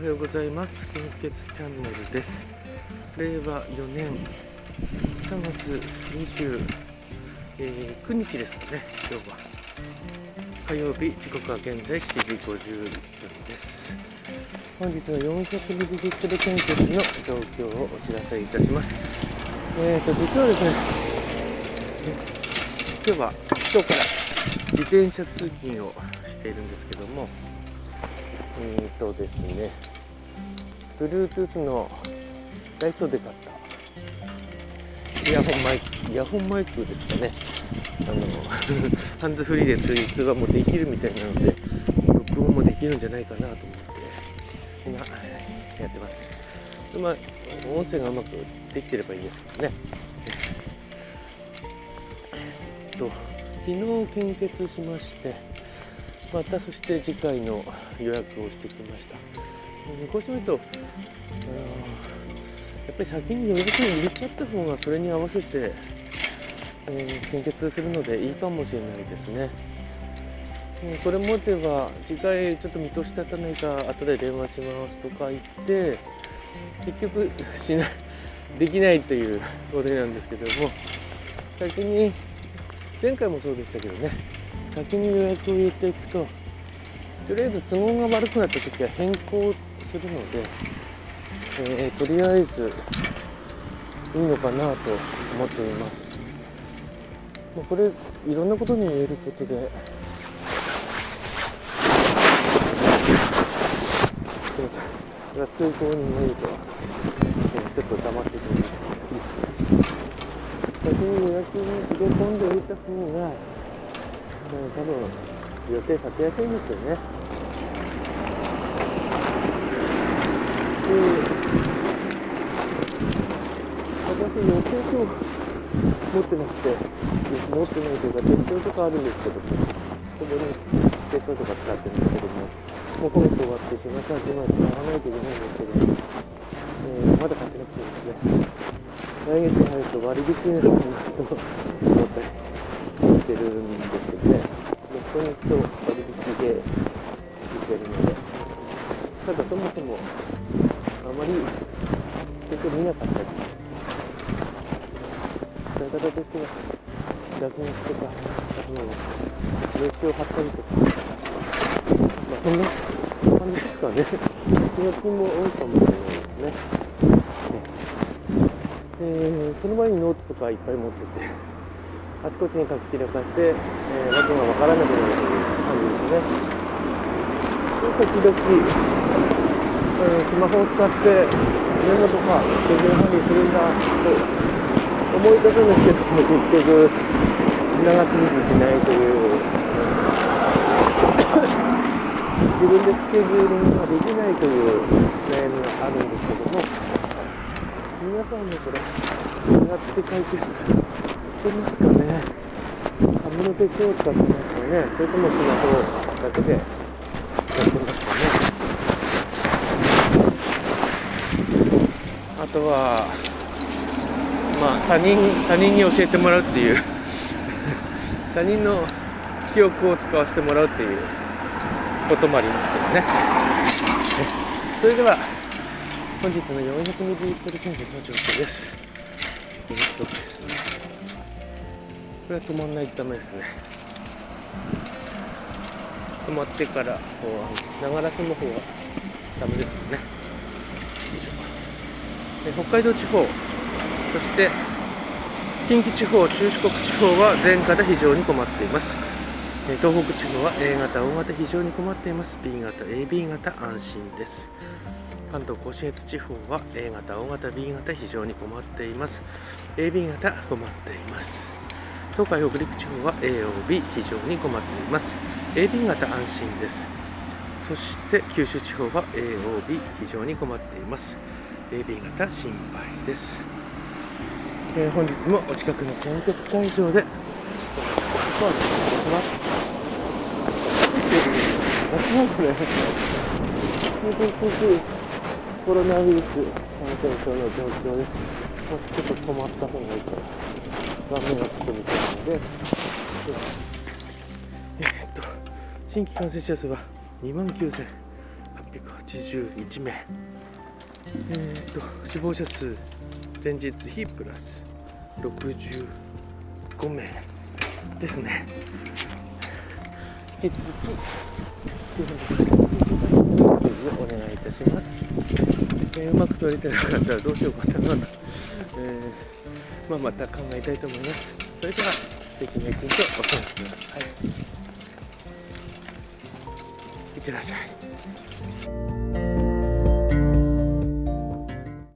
はようございます。献血チャンネルです。令和4年3月29日ですかね。今日は。火曜日時刻は現在7時51分です。本日の 400ml 献血の状況をお知らせいたします。えーと実はですね今日は今日から自転車通勤をしているんですけどもえーとですね Bluetooth のダイソーで買った。イヤホンマイクイヤホンマイクですかね。あの ハンズフリーで通話もできるみたいなので録音もできるんじゃないかなと思って今やってます。まあ音声がうまくできてればいいですけどね。えっと昨日献血しましてまたそして次回の予約をしてきました、う、こうしてみると、やっぱり先に予約に入れちゃった方がそれに合わせて、えー、献血するのでいいかもしれないですね、うん、これもてば次回ちょっと見通し立たないか後で電話しますとか言って結局しないできないということなんですけども先に前回もそうでしたけどね。先に予約を入れていくととりあえず都合が悪くなった時は変更するので、えー、とりあえずいいのかなと思っています。これいろんなことに言えることで通行に見えると、えー、ちょっと黙ってくれます先に予約に入れ込んでおいた方が多分予定立てやすいんですよね。で私予定書持ってなくて持ってないというか手帳とかあるんですけどもそこに手帳とか使ってるんですけどももうこの人終わってしまったら今買わないといけないんですけども、えー、まだ買ってなくてですね来月に入ると割引になるかなと思ったりしてるんですけどね、6ポイント割引で出てるので、ただそもそもあまり結局見なかったり、使い方としては逆にとか、あの、名刺を貼ったりとか、まあそんな感じですかね。気がも多いかもしれないですね。えー、その前にノートとかいっぱい持ってて、あちこちに書き散らかして、えー、訳が分からなくなるという感じですね。時々、えー、スマホを使ってメモとか手順管理するんだと思い出すんですけども結局長すぎずしないという自分でスケジューリングができないという悩みがあるんですけども皆さんもこれどうやって解決ってますかね紙の手帳を使ってますかねそれともスマホだけでやってますかねあとはまあ他人他人に教えてもらうっていう。他人の記憶を使わせてもらうっていうこともありますけどね。それでは本日の 400ml 献血の状況ですえっとです。ねこれは止まんないとダメですね。止まってからこうながらすの方はダメですもんね。よいしょ。北海道地方そして近畿地方中四国地方は全型非常に困っています東北地方は A 型、O 型非常に困っています。B 型、AB 型安心です。関東甲信越地方は A 型、O 型、B 型非常に困っています。AB 型困っています。東海北陸地方は AOB 非常に困っています AB 型安心ですそして九州地方は AOB 非常に困っています AB 型心配です、えー、本日もお近くの献血会場でそうですコロナウイルス感染症の状況です。ちょっと止まった方がいいかな。画面がちょっと見てるので、えー、っと新規感染者数は2万9881名えー、っと死亡者数前日比プラス。65名ですね。引き続きお願いいたします、えーうまく撮れてなかったらどうしようかなと、えーまあ、また考えたいと思います。それでは素敵な一日をお過ごしください。いってらっしゃい。